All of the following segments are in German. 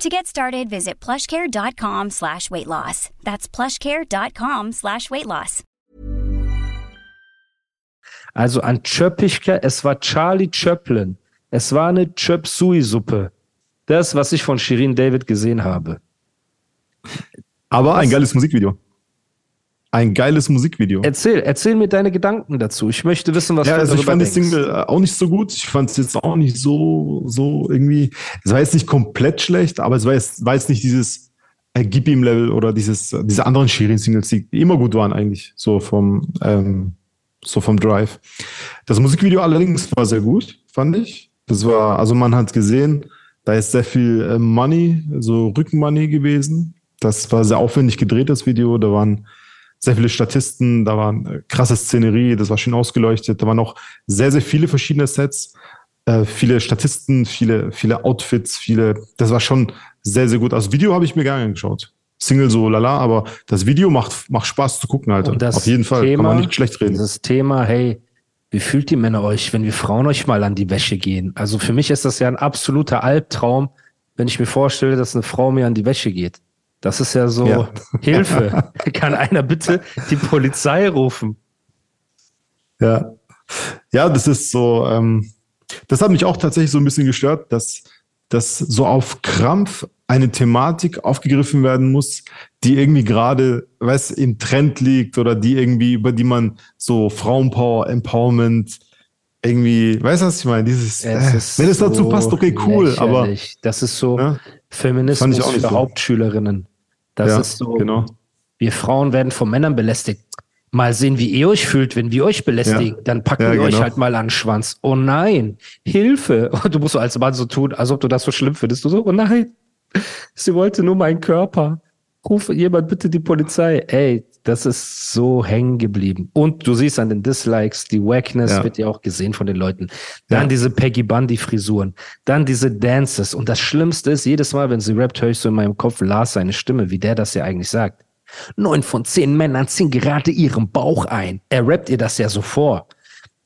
To get started, visit plushcare.com slash weight loss. That's plushcare.com slash weight loss. Also an Chöppichke, es war Charlie Chaplin. Es war eine Chöp Sui Suppe. Das, was ich von Shirin David gesehen habe. Aber ein geiles Musikvideo. Ein geiles Musikvideo. Erzähl, erzähl mir deine Gedanken dazu. Ich möchte wissen, was ja, du also ich darüber fand die denkst. Single äh, auch nicht so gut. Ich fand es jetzt auch nicht so, so irgendwie. Es war jetzt nicht komplett schlecht, aber es war jetzt, war jetzt nicht dieses äh, Gib ihm Level oder dieses, äh, diese anderen Shirin-Singles, die immer gut waren eigentlich, so vom, ähm, so vom Drive. Das Musikvideo allerdings war sehr gut, fand ich. Das war, also man hat gesehen, da ist sehr viel äh, Money, so Rückenmoney gewesen. Das war sehr aufwendig gedreht, das Video. Da waren sehr viele Statisten, da waren äh, krasse Szenerie, das war schön ausgeleuchtet. Da waren auch sehr, sehr viele verschiedene Sets, äh, viele Statisten, viele, viele Outfits, viele, das war schon sehr, sehr gut. Also Video habe ich mir gerne angeschaut. Single so lala, aber das Video macht, macht Spaß zu gucken, Alter. Und das Auf jeden Fall. Thema, Kann man nicht schlecht reden. Dieses Thema, hey, wie fühlt die Männer euch, wenn wir Frauen euch mal an die Wäsche gehen? Also für mich ist das ja ein absoluter Albtraum, wenn ich mir vorstelle, dass eine Frau mir an die Wäsche geht. Das ist ja so Ja. Hilfe. Kann einer bitte die Polizei rufen? Ja. Ja, das ist so, ähm, das hat mich auch tatsächlich so ein bisschen gestört, dass, dass so auf Krampf eine Thematik aufgegriffen werden muss, die irgendwie gerade, weißt im Trend liegt oder die irgendwie, über die man so Frauenpower, Empowerment, irgendwie, weißt du, was ich meine? Dieses, äh, wenn es dazu so passt, okay, cool, aber lächerlich. das ist so Ja. Feminismus Fand ich auch für so. Hauptschülerinnen. Das ja, ist so, genau. wir Frauen werden von Männern belästigt. Mal sehen, wie ihr euch fühlt, wenn wir euch belästigen. Ja. Dann packen Ja, wir euch genau. halt mal an den Schwanz. Oh nein, Hilfe. Und du musst so als Mann so tun, als ob du das so schlimm findest. Du so, oh nein, sie wollte nur meinen Körper. Ruf jemand bitte die Polizei. Ey, das ist so hängen geblieben. Und du siehst an den Dislikes, die Wackness Ja. wird ja auch gesehen von den Leuten. Dann Ja. diese Peggy Bundy Frisuren, dann diese Dances. Und das Schlimmste ist, jedes Mal, wenn sie rappt, höre ich so in meinem Kopf Lars seine Stimme, wie der das ja eigentlich sagt. Neun von zehn Männern ziehen gerade ihren Bauch ein. Er rappt ihr das ja so vor.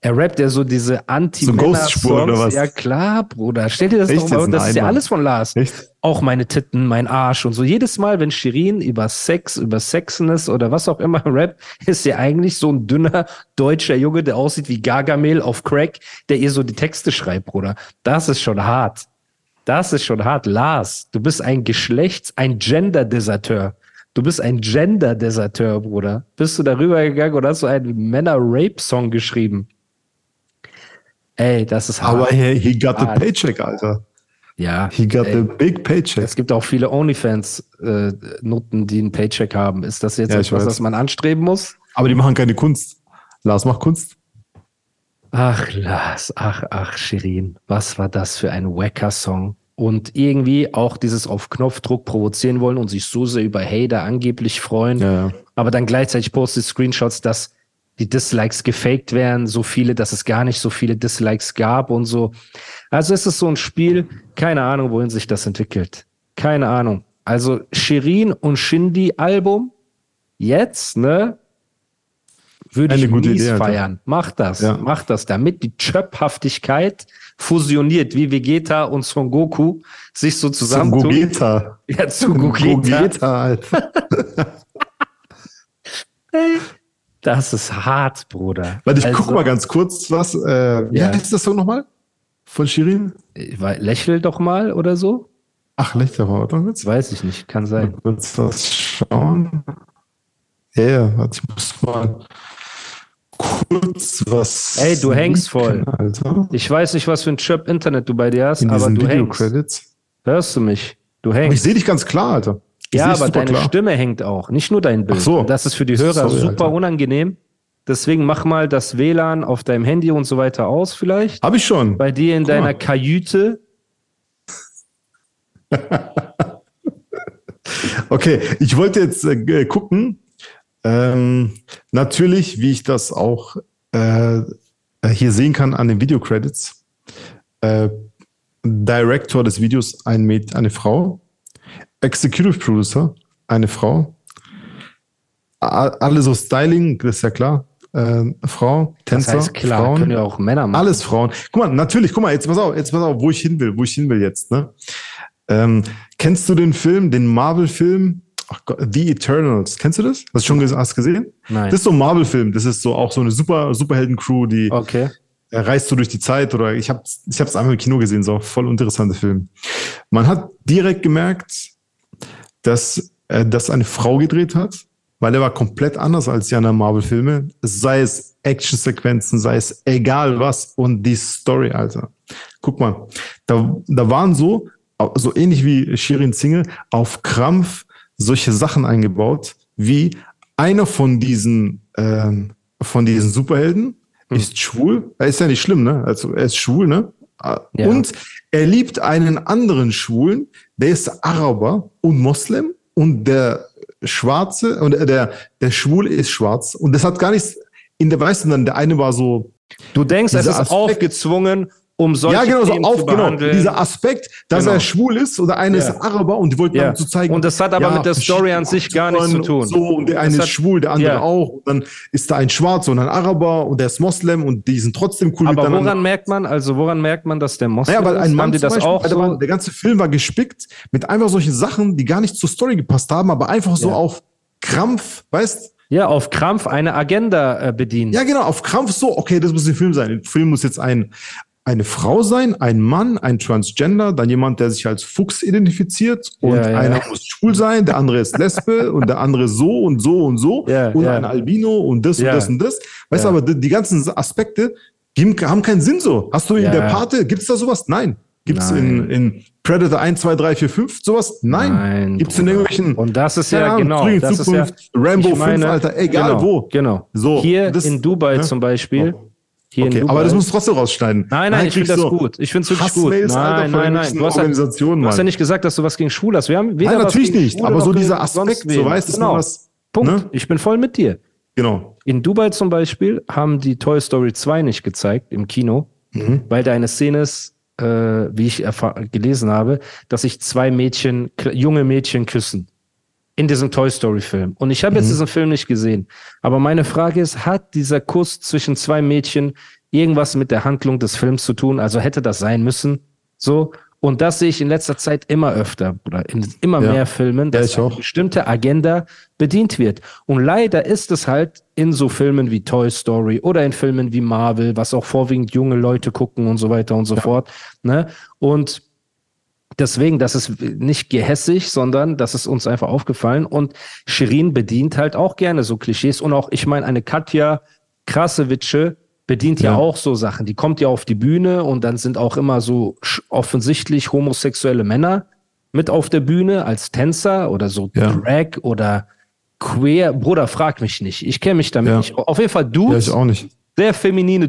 Er rappt ja so diese anti So Ghostspur oder was? Ja klar, Bruder. Stell dir das Echt doch mal Das ist ja alles von Lars. Echt? Auch meine Titten, mein Arsch und so. Jedes Mal, wenn Shirin über Sex, über Sexiness oder was auch immer rappt, ist ja eigentlich so ein dünner deutscher Junge, der aussieht wie Gargamel auf Crack, der ihr so die Texte schreibt, Bruder. Das ist schon hart. Das ist schon hart. Lars, du bist ein Geschlechts-, ein Gender-Deserteur. Du bist ein Gender-Deserteur, Bruder. Bist du darüber gegangen und hast so einen Männer-Rape-Song geschrieben? Ey, das ist hart. Aber he, he got the paycheck, Alter. Ja. He got ey. the big paycheck. Es gibt auch viele OnlyFans-Nutten, die einen Paycheck haben. Ist das jetzt Ja, etwas, das man anstreben muss? Aber die machen keine Kunst. Lars macht Kunst. Ach, Lars, ach, ach, Shirin, was war das für ein Wacker-Song? Und irgendwie auch dieses auf Knopfdruck provozieren wollen und sich so sehr über Hater angeblich freuen. Ja. Aber dann gleichzeitig postet Screenshots, dass die Dislikes gefaked wären, so viele, dass es gar nicht so viele Dislikes gab und so. Also es ist so ein Spiel, keine Ahnung, wohin sich das entwickelt. Keine Ahnung. Also Shirin und Shindy Album, jetzt, ne? Würde Eine ich gute Idee, feiern. Mach das, Ja. mach das, damit die Chöphaftigkeit fusioniert, wie Vegeta und Son Goku sich so Zum zusammentun. Gogeta. Ja, zu Gogeta. Gogeta, Alter. Das ist hart, Bruder. Warte, ich Also- guck mal ganz kurz, was. Äh, wie Ja. heißt das Song nochmal? Von Shirin? Lächel doch mal oder so? Ach, mal, warte mal. Das weiß ich nicht, kann sein. Mal kurz was schauen. Ja, ja, warte, ich muss mal kurz was. Ey, du hängst voll. Alter. Ich weiß nicht, was für ein Chirp Internet du bei dir hast, In aber du hängst. Video-Credits. Hörst du mich? Du Aber ich hängst. sehe dich ganz klar, Alter. Ich Ja, aber deine klar. Stimme hängt auch, nicht nur dein Bild. Ach so. Und Das ist für die Hörer Sorry, super Alter. unangenehm. Deswegen mach mal das WLAN auf deinem Handy und so weiter aus, vielleicht. Hab ich schon. Bei dir in Guck deiner mal. Kajüte. Okay, ich wollte jetzt äh, gucken, Ähm, natürlich, wie ich das auch äh, hier sehen kann an den Videocredits, äh, Director des Videos ein Mäd eine Frau, Executive Producer eine Frau, alle so Styling, das ist ja klar, äh, Frau, Tänzer, das heißt, klar, Frauen, können ja auch Männer machen. alles Frauen. Guck mal, natürlich, guck mal, jetzt pass auf, jetzt pass auf, wo ich hin will, wo ich hin will jetzt. Ne? Ähm, kennst du den Film, den Marvel-Film? The Eternals. Kennst du das? Hast du schon ges hast gesehen? Nein. Das ist so ein Marvel-Film. Das ist so auch so eine super Superhelden-Crew, die okay. Äh, reist so durch die Zeit. Oder ich habe ich es einmal im Kino gesehen, so voll interessante Film. Man hat direkt gemerkt, dass äh, das eine Frau gedreht hat, weil der war komplett anders als die anderen Marvel-Filme. Sei es Actionsequenzen, sei es egal was und die Story, Alter. Guck mal, da, da waren so, so ähnlich wie Shirin Single, auf Krampf solche Sachen eingebaut, wie einer von diesen, ähm, von diesen Superhelden Hm. ist schwul. Er ist ja nicht schlimm, ne? Also er ist schwul, ne? Ja. Und er liebt einen anderen Schwulen, der ist Araber und Moslem und der Schwarze und der, der Schwule ist schwarz. Und das hat gar nichts in der Weißen, dann der eine war so, Du denkst, es ist Aspekt- aufgezwungen, um solche ja, genau, so auf, zu genau, dieser Aspekt, dass Genau. er schwul ist oder einer Ja. ist Araber und die wollten Ja. zu zeigen. Und das hat aber mit der Story an sich gar nichts zu tun. Und so, und der eine hat- ist schwul, der andere Ja. auch. Und dann ist da ein Schwarzer und ein Araber und der ist Moslem und die sind trotzdem cool aber miteinander. woran merkt man, also woran merkt man, dass der Moslem Naja, weil ein ist? Mann Haben die das auch so? der ganze Film war gespickt mit einfach solchen Sachen, die gar nicht zur Story gepasst haben, aber einfach so Ja. auf Krampf, weißt Ja, auf Krampf eine Agenda äh, bedienen. Ja, genau, auf Krampf so, okay, das muss ein Film sein. Im Film muss jetzt ein, eine Frau sein, ein Mann, ein Transgender, dann jemand, der sich als Fuchs identifiziert und Ja, ja. einer muss schwul sein, der andere ist Lesbe und der andere so und so und so Ja, und ein Albino und das und das und das. Weißt du, aber die, die ganzen Aspekte haben keinen Sinn so. Hast du in der Pate, gibt's da sowas? Nein. Gibt's in, Nein. in Predator 1, 2, 3, 4, 5 sowas? Nein. Nein, Gibt's in irgendwelchen Und das ist ja genau, in das ist ja, Zukunft, Rambo meine, 5, Alter, egal genau, wo. Genau. So, Hier das- in Dubai zum Beispiel. Hier Okay, aber das musst du trotzdem rausschneiden. Nein, nein, Dann ich finde das du gut. Ich finde es wirklich gut. Nein, Alter, nein, nein. Du hast, ja, Organisationen, du hast ja nicht gesagt, dass du was gegen Schwule hast. Wir haben Nein, natürlich nicht, Schwule aber so dieser Aspekt, so weißt du, genau. was. Punkt. ne? Ich bin voll mit dir. Genau. In Dubai zum Beispiel haben die Toy Story 2 nicht gezeigt im Kino, Mhm. weil da eine Szene ist, äh, wie ich gelesen habe, dass sich zwei Mädchen, junge Mädchen küssen. In diesem Toy Story Film. Und ich habe jetzt Mhm. diesen Film nicht gesehen. Aber meine Frage ist, hat dieser Kuss zwischen zwei Mädchen irgendwas mit der Handlung des Films zu tun? Also hätte das sein müssen? So. Und das sehe ich in letzter Zeit immer öfter oder in immer Ja. mehr Filmen, Ja, dass ich eine bestimmte Agenda bedient wird. Und leider ist es halt in so Filmen wie Toy Story oder in Filmen wie Marvel, was auch vorwiegend junge Leute gucken und so weiter und so fort. Ne? Und deswegen, das ist nicht gehässig, sondern das ist uns einfach aufgefallen. Und Shirin bedient halt auch gerne so Klischees. Und auch, ich meine, eine Katja Krasewitsche bedient ja. Ja. auch so Sachen. Die kommt ja auf die Bühne und dann sind auch immer so offensichtlich homosexuelle Männer mit auf der Bühne als Tänzer oder so Ja. Drag oder Queer. Bruder, frag mich nicht. Ich kenne mich damit Ja. nicht. Auf jeden Fall Ja, Dudes, ich auch nicht. sehr feminine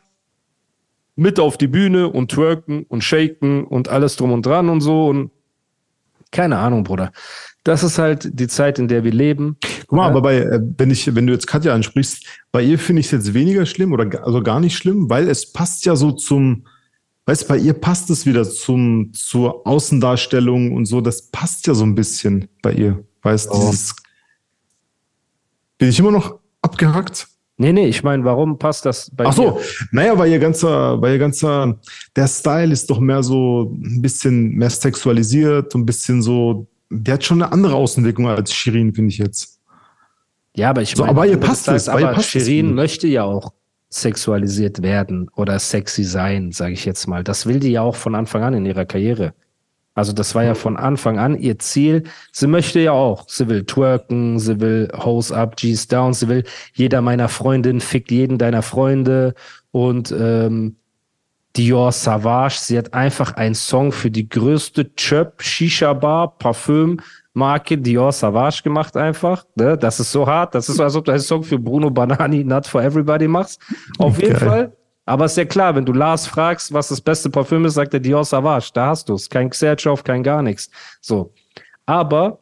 mit auf die Bühne und twerken und shaken und alles drum und dran und so und keine Ahnung, Bruder. Das ist halt die Zeit, in der wir leben. Guck mal, Ja. aber bei, äh, wenn ich, wenn du jetzt Katja ansprichst, bei ihr finde ich es jetzt weniger schlimm oder also gar nicht schlimm, weil es passt ja so zum, weißt du, bei ihr passt es wieder zum, zur Außendarstellung und so, das passt ja so ein bisschen bei ihr. Weißt du, Oh. bin ich immer noch abgehackt? Nee, nee, ich meine, warum passt das bei Ach so, dir? naja, weil ihr ganzer, weil ihr ganzer, der Style ist doch mehr so ein bisschen mehr sexualisiert und ein bisschen so, der hat schon eine andere Außenwirkung als Shirin, finde ich jetzt. Ja, aber ich So, meine, aber ihr passt heißt, es, ihr aber passt es Shirin gut. möchte ja auch sexualisiert werden oder sexy sein, sage ich jetzt mal. Das will die ja auch von Anfang an in ihrer Karriere. Also das war ja von Anfang an ihr Ziel. Sie möchte ja auch. Sie will twerken, sie will Hose up, G's down, sie will jeder meiner Freundinnen fickt jeden deiner Freunde und ähm, Dior Savage. Sie hat einfach einen Song für die größte Chöp Shisha Bar Parfüm Marke Dior Savage gemacht einfach. Ne? Das ist so hart. Das ist so, als ob du einen Song für Bruno Banani Not for Everybody machst. Auf jeden Geil. Fall. Aber ist ja klar, wenn du Lars fragst, was das beste Parfüm ist, sagt er Dior Savage. Da hast du es. Kein Xerchow, kein gar nichts. So. Aber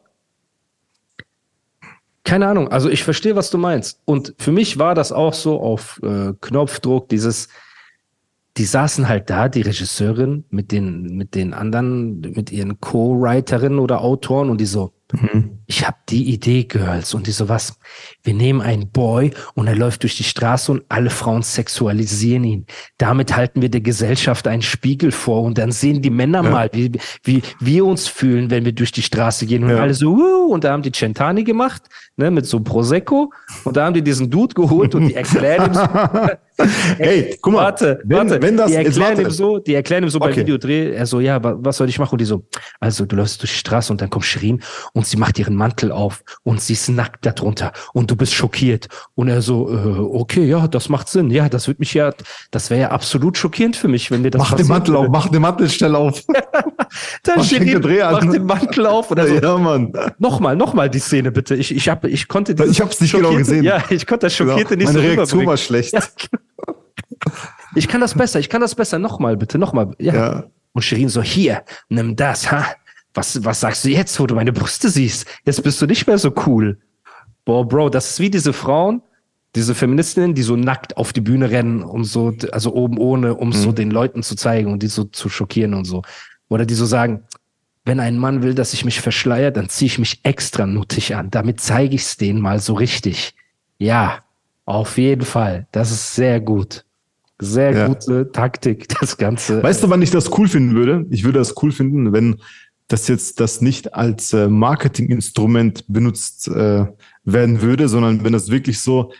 keine Ahnung, also ich verstehe, was du meinst. Und für mich war das auch so auf äh, Knopfdruck, dieses, die saßen halt da, die Regisseurin mit den, mit den anderen, mit ihren Co-Writerinnen oder Autoren und die so, ich habe die Idee, Girls. Und die so, was? Wir nehmen einen Boy und er läuft durch die Straße und alle Frauen sexualisieren ihn. Damit halten wir der Gesellschaft einen Spiegel vor und dann sehen die Männer mal, wie, wie wir uns fühlen, wenn wir durch die Straße gehen. Und Ja. alle so, uh, und da haben die Centani gemacht, ne, mit so Prosecco. Und da haben die diesen Dude geholt und die erklären ihm so, Hey, guck mal, Warte, wenn, warte. wenn das, die erklären ihm so, die erklären ihm so beim Okay. Videodreh, er so, ja, wa- was soll ich machen? Und die so, also du läufst durch die Straße und dann kommt Shirin und sie macht ihren Mantel auf und sie ist nackt darunter und du bist schockiert. Und er so, äh, okay, ja, das macht Sinn. Ja, das wird mich ja, das wäre ja absolut schockierend für mich, wenn mir das mach den Mantel auf, würde. mach den Mantel schnell auf. Dann mach Dreh an. macht den Mantel auf oder so. ja, Mann. Nochmal, nochmal die Szene bitte. Ich, ich, hab, ich konnte dieses Ich hab's nicht genau gesehen. Ja, ich konnte das Schockierte nicht Meine so Reaktion war schlecht. Ja, Ich kann das besser, ich kann das besser. Nochmal, bitte, nochmal. Ja. Ja. Und Shirin so, hier, nimm das, ha? Was, was sagst du jetzt, wo du meine Brüste siehst? Jetzt bist du nicht mehr so cool. Boah, Bro, das ist wie diese Frauen, diese Feministinnen, die so nackt auf die Bühne rennen, um so, also oben ohne, um so den Leuten zu zeigen und die so zu schockieren und so. Oder die so sagen, wenn ein Mann will, dass ich mich verschleier, dann ziehe ich mich extra nuttig an. Damit zeige ich es denen mal so richtig. Ja, auf jeden Fall. Das ist sehr gut. Sehr Ja. gute Taktik, das Ganze. Weißt du, wann ich das cool finden würde? Ich würde das cool finden, wenn das jetzt das nicht als äh, Marketinginstrument benutzt äh, werden würde, sondern wenn das wirklich so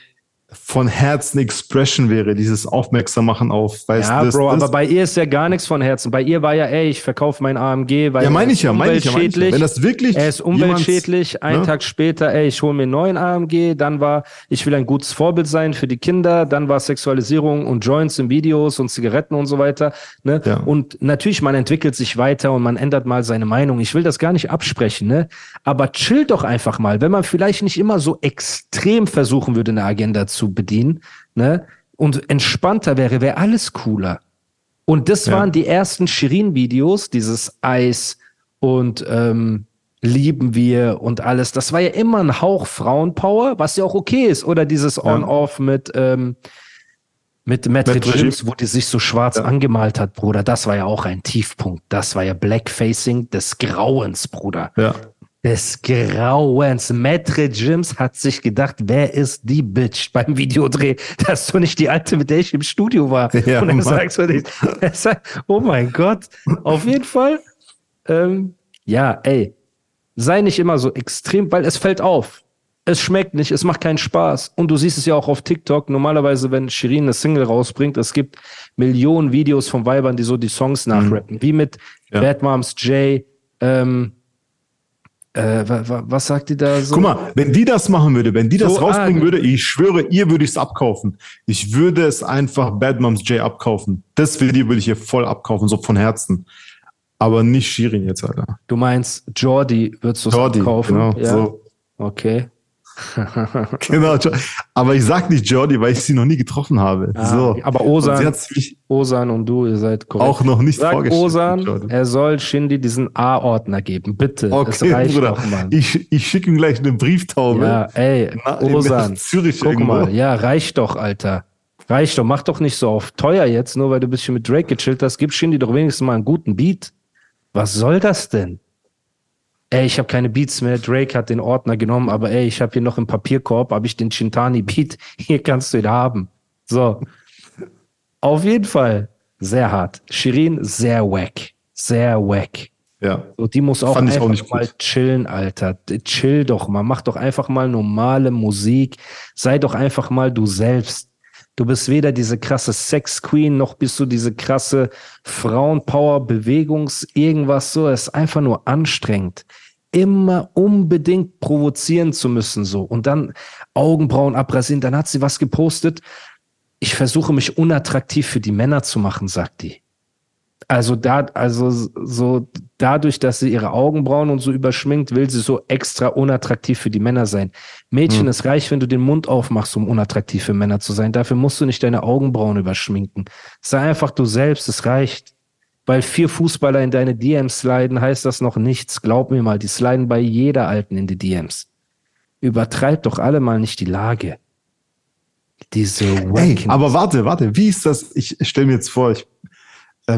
von Herzen Expression wäre, dieses Aufmerksam machen auf, weißt Ja, das, Bro, das, aber bei ihr ist ja gar nichts von Herzen. Bei ihr war ja, ey, ich verkaufe mein AMG, weil ja, meine er ich ja, ist meine ich ja, meine ich ja. umweltschädlich. Wenn das wirklich er ist jemand- umweltschädlich. Einen ne? Tag später, ey, ich hole mir einen neuen AMG. Dann war, ich will ein gutes Vorbild sein für die Kinder. Dann war Sexualisierung und Joints in Videos und Zigaretten und so weiter. Ne? Ja. Und natürlich, man entwickelt sich weiter und man ändert mal seine Meinung. Ich will das gar nicht absprechen, ne? Aber chill doch einfach mal, wenn man vielleicht nicht immer so extrem versuchen würde, eine Agenda zu bedienen, ne? Und entspannter wäre, wäre alles cooler. Und das Ja. waren die ersten Shirin-Videos, dieses Eis und ähm, lieben wir und alles. Das war ja immer ein Hauch Frauenpower, was ja auch okay ist. Oder dieses On-Off mit, ähm, mit Matt Regimes. wo die sich so schwarz Ja. angemalt hat, Bruder. Das war ja auch ein Tiefpunkt. Das war ja Blackfacing des Grauens, Bruder. Ja. Des Grauens. Maitre Jims hat sich gedacht, wer ist die Bitch beim Videodreh? Das ist doch nicht die alte, mit der ich im Studio war. Ja, Und er sagt so nicht. Er sagt, oh mein Gott. Auf jeden Fall. Ähm, ja, ey. Sei nicht immer so extrem, weil es fällt auf. Es schmeckt nicht, es macht keinen Spaß. Und du siehst es ja auch auf TikTok. Normalerweise, wenn Shirin eine Single rausbringt, es gibt Millionen Videos von Weibern, die so die Songs nachrappen. Wie mit Mhm. Ja. Bad Moms J, ähm, äh, wa, wa, was sagt die da so? Guck mal, wenn die das machen würde, wenn die das So, rausbringen ah, würde, ich schwöre, ihr würde ich es abkaufen. Ich würde es einfach Bad Moms J abkaufen. Das Video würde ich ihr voll abkaufen, so von Herzen. Aber nicht Shirin jetzt, Alter. Du meinst, Jordi würdest du es Jordi, kaufen? genau. Ja. So. Okay. Genau, aber ich sag nicht Jordi, weil ich sie noch nie getroffen habe. Ah, so. Aber Und Osan, mich Osan und du, ihr seid korrekt. auch noch nicht Sag vorgestellt. Osan, er soll Shindy diesen A-Ordner geben. Bitte. Okay, reicht Bruder. doch, Mann. Ich, ich schicke ihm gleich eine Brieftaube. Ja, ey, Na, Osan, Zürich guck irgendwo. mal. Ja, reicht doch, Alter. Reicht doch. Mach doch nicht so auf teuer jetzt, nur weil du ein bisschen mit Drake gechillt hast. Gib Shindy doch wenigstens mal einen guten Beat. Was soll das denn? Ey, ich habe keine Beats mehr, Drake hat den Ordner genommen, aber ey, ich habe hier noch im Papierkorb, habe ich den Chintani Beat, hier kannst du ihn haben. So. Auf jeden Fall sehr hart. Shirin sehr wack, sehr wack. Ja. So, die muss auch Fand einfach auch nicht mal chillen, Alter. Chill doch mal, mach doch einfach mal normale Musik. Sei doch einfach mal du selbst. Du bist weder diese krasse Sex Queen, noch bist du diese krasse Frauenpower, Bewegungs, irgendwas so. Es ist einfach nur anstrengend. Immer unbedingt provozieren zu müssen, so. Und dann Augenbrauen abrasieren. Dann hat sie was gepostet. Ich versuche mich unattraktiv für die Männer zu machen, sagt die. Also da, also so dadurch, dass sie ihre Augenbrauen und so überschminkt, will sie so extra unattraktiv für die Männer sein. Mädchen, Hm. es reicht, wenn du den Mund aufmachst, um unattraktiv für Männer zu sein. Dafür musst du nicht deine Augenbrauen überschminken. Sei einfach du selbst, es reicht. Weil vier Fußballer in deine DMs sliden, heißt das noch nichts. Glaub mir mal, die sliden bei jeder Alten in die DMs. Übertreibt doch alle mal nicht die Lage. Diese Ey, aber warte, warte, wie ist das? Ich stelle mir jetzt vor, ich,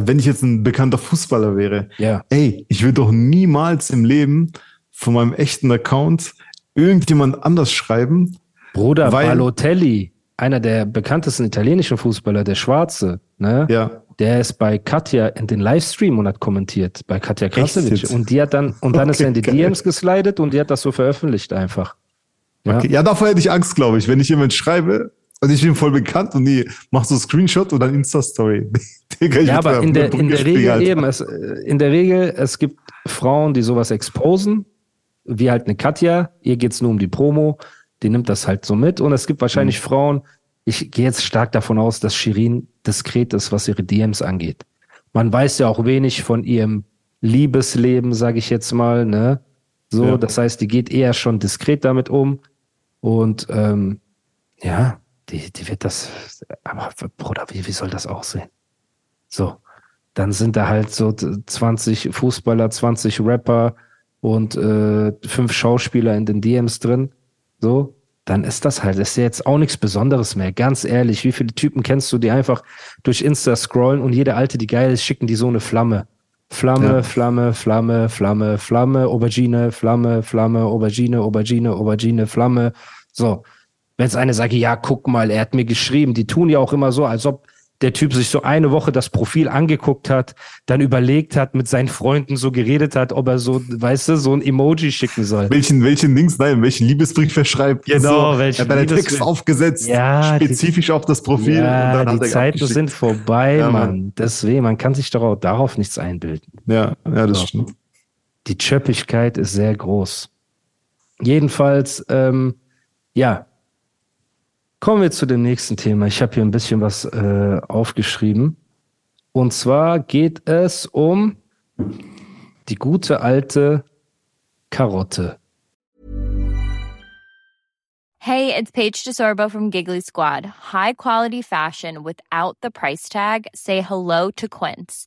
wenn ich jetzt ein bekannter Fußballer wäre, ja. ey, ich würde doch niemals im Leben von meinem echten Account irgendjemand anders schreiben. Bruder Weil- Balotelli, einer der bekanntesten italienischen Fußballer, der Schwarze, ne? Ja. Der ist bei Katja in den Livestream und hat kommentiert, bei Katja Krasowitsch. Und die hat dann, und dann ist Okay, er in die geil. DMs geslidet und die hat das so veröffentlicht einfach. Ja. Okay. Ja, davor hätte ich Angst, glaube ich, wenn ich jemand schreibe und ich bin voll bekannt und die macht so Screenshot und dann Insta-Story. Ja, aber in der, in der Regel Alter. eben, es, äh, in der Regel, es gibt Frauen, die sowas exposen, wie halt eine Katja, ihr geht's nur um die Promo, die nimmt das halt so mit und es gibt wahrscheinlich Mhm. Frauen, ich gehe jetzt stark davon aus, dass Shirin diskret ist, was ihre DMs angeht. Man weiß ja auch wenig von ihrem Liebesleben, sage ich jetzt mal, ne? So, Ja. das heißt, die geht eher schon diskret damit um und ähm, ja, die, die wird das, aber Bruder, wie, wie soll das aussehen? So, dann sind da halt so 20 Fußballer, 20 Rapper und äh, fünf Schauspieler in den DMs drin. So, dann ist das halt, ist ja jetzt auch nichts Besonderes mehr. Ganz ehrlich, wie viele Typen kennst du, die einfach durch Insta scrollen und jede alte, die geil ist, schicken die so eine Flamme. Flamme, Ja. Flamme, Flamme, Flamme, Flamme, Aubergine, Flamme, Flamme, Aubergine, Aubergine, Aubergine, Flamme. So. Wenn es eine sage, ja, guck mal, er hat mir geschrieben, die tun ja auch immer so, als ob der Typ sich so eine Woche das Profil angeguckt hat, dann überlegt hat, mit seinen Freunden so geredet hat, ob er so, weißt du, so ein Emoji schicken soll. Welchen, welchen Links, nein, welchen Liebesbrief er schreibt. Genau, so, welchen Er hat einen. Text aufgesetzt, Ja, die- spezifisch auf das Profil. Ja, die Zeiten sind vorbei, Ja, Mann. Mann. Deswegen, man kann sich doch auch darauf nichts einbilden. Ja, ja, das So. stimmt. Die Chöppigkeit ist sehr groß. Jedenfalls, ähm, ja. Kommen wir zu dem nächsten Thema. Ich habe hier ein bisschen was äh, aufgeschrieben. Und zwar geht es um die gute alte Karotte. Hey, it's Paige DeSorbo from Giggly Squad. High quality fashion without the price tag. Say hello to Quince.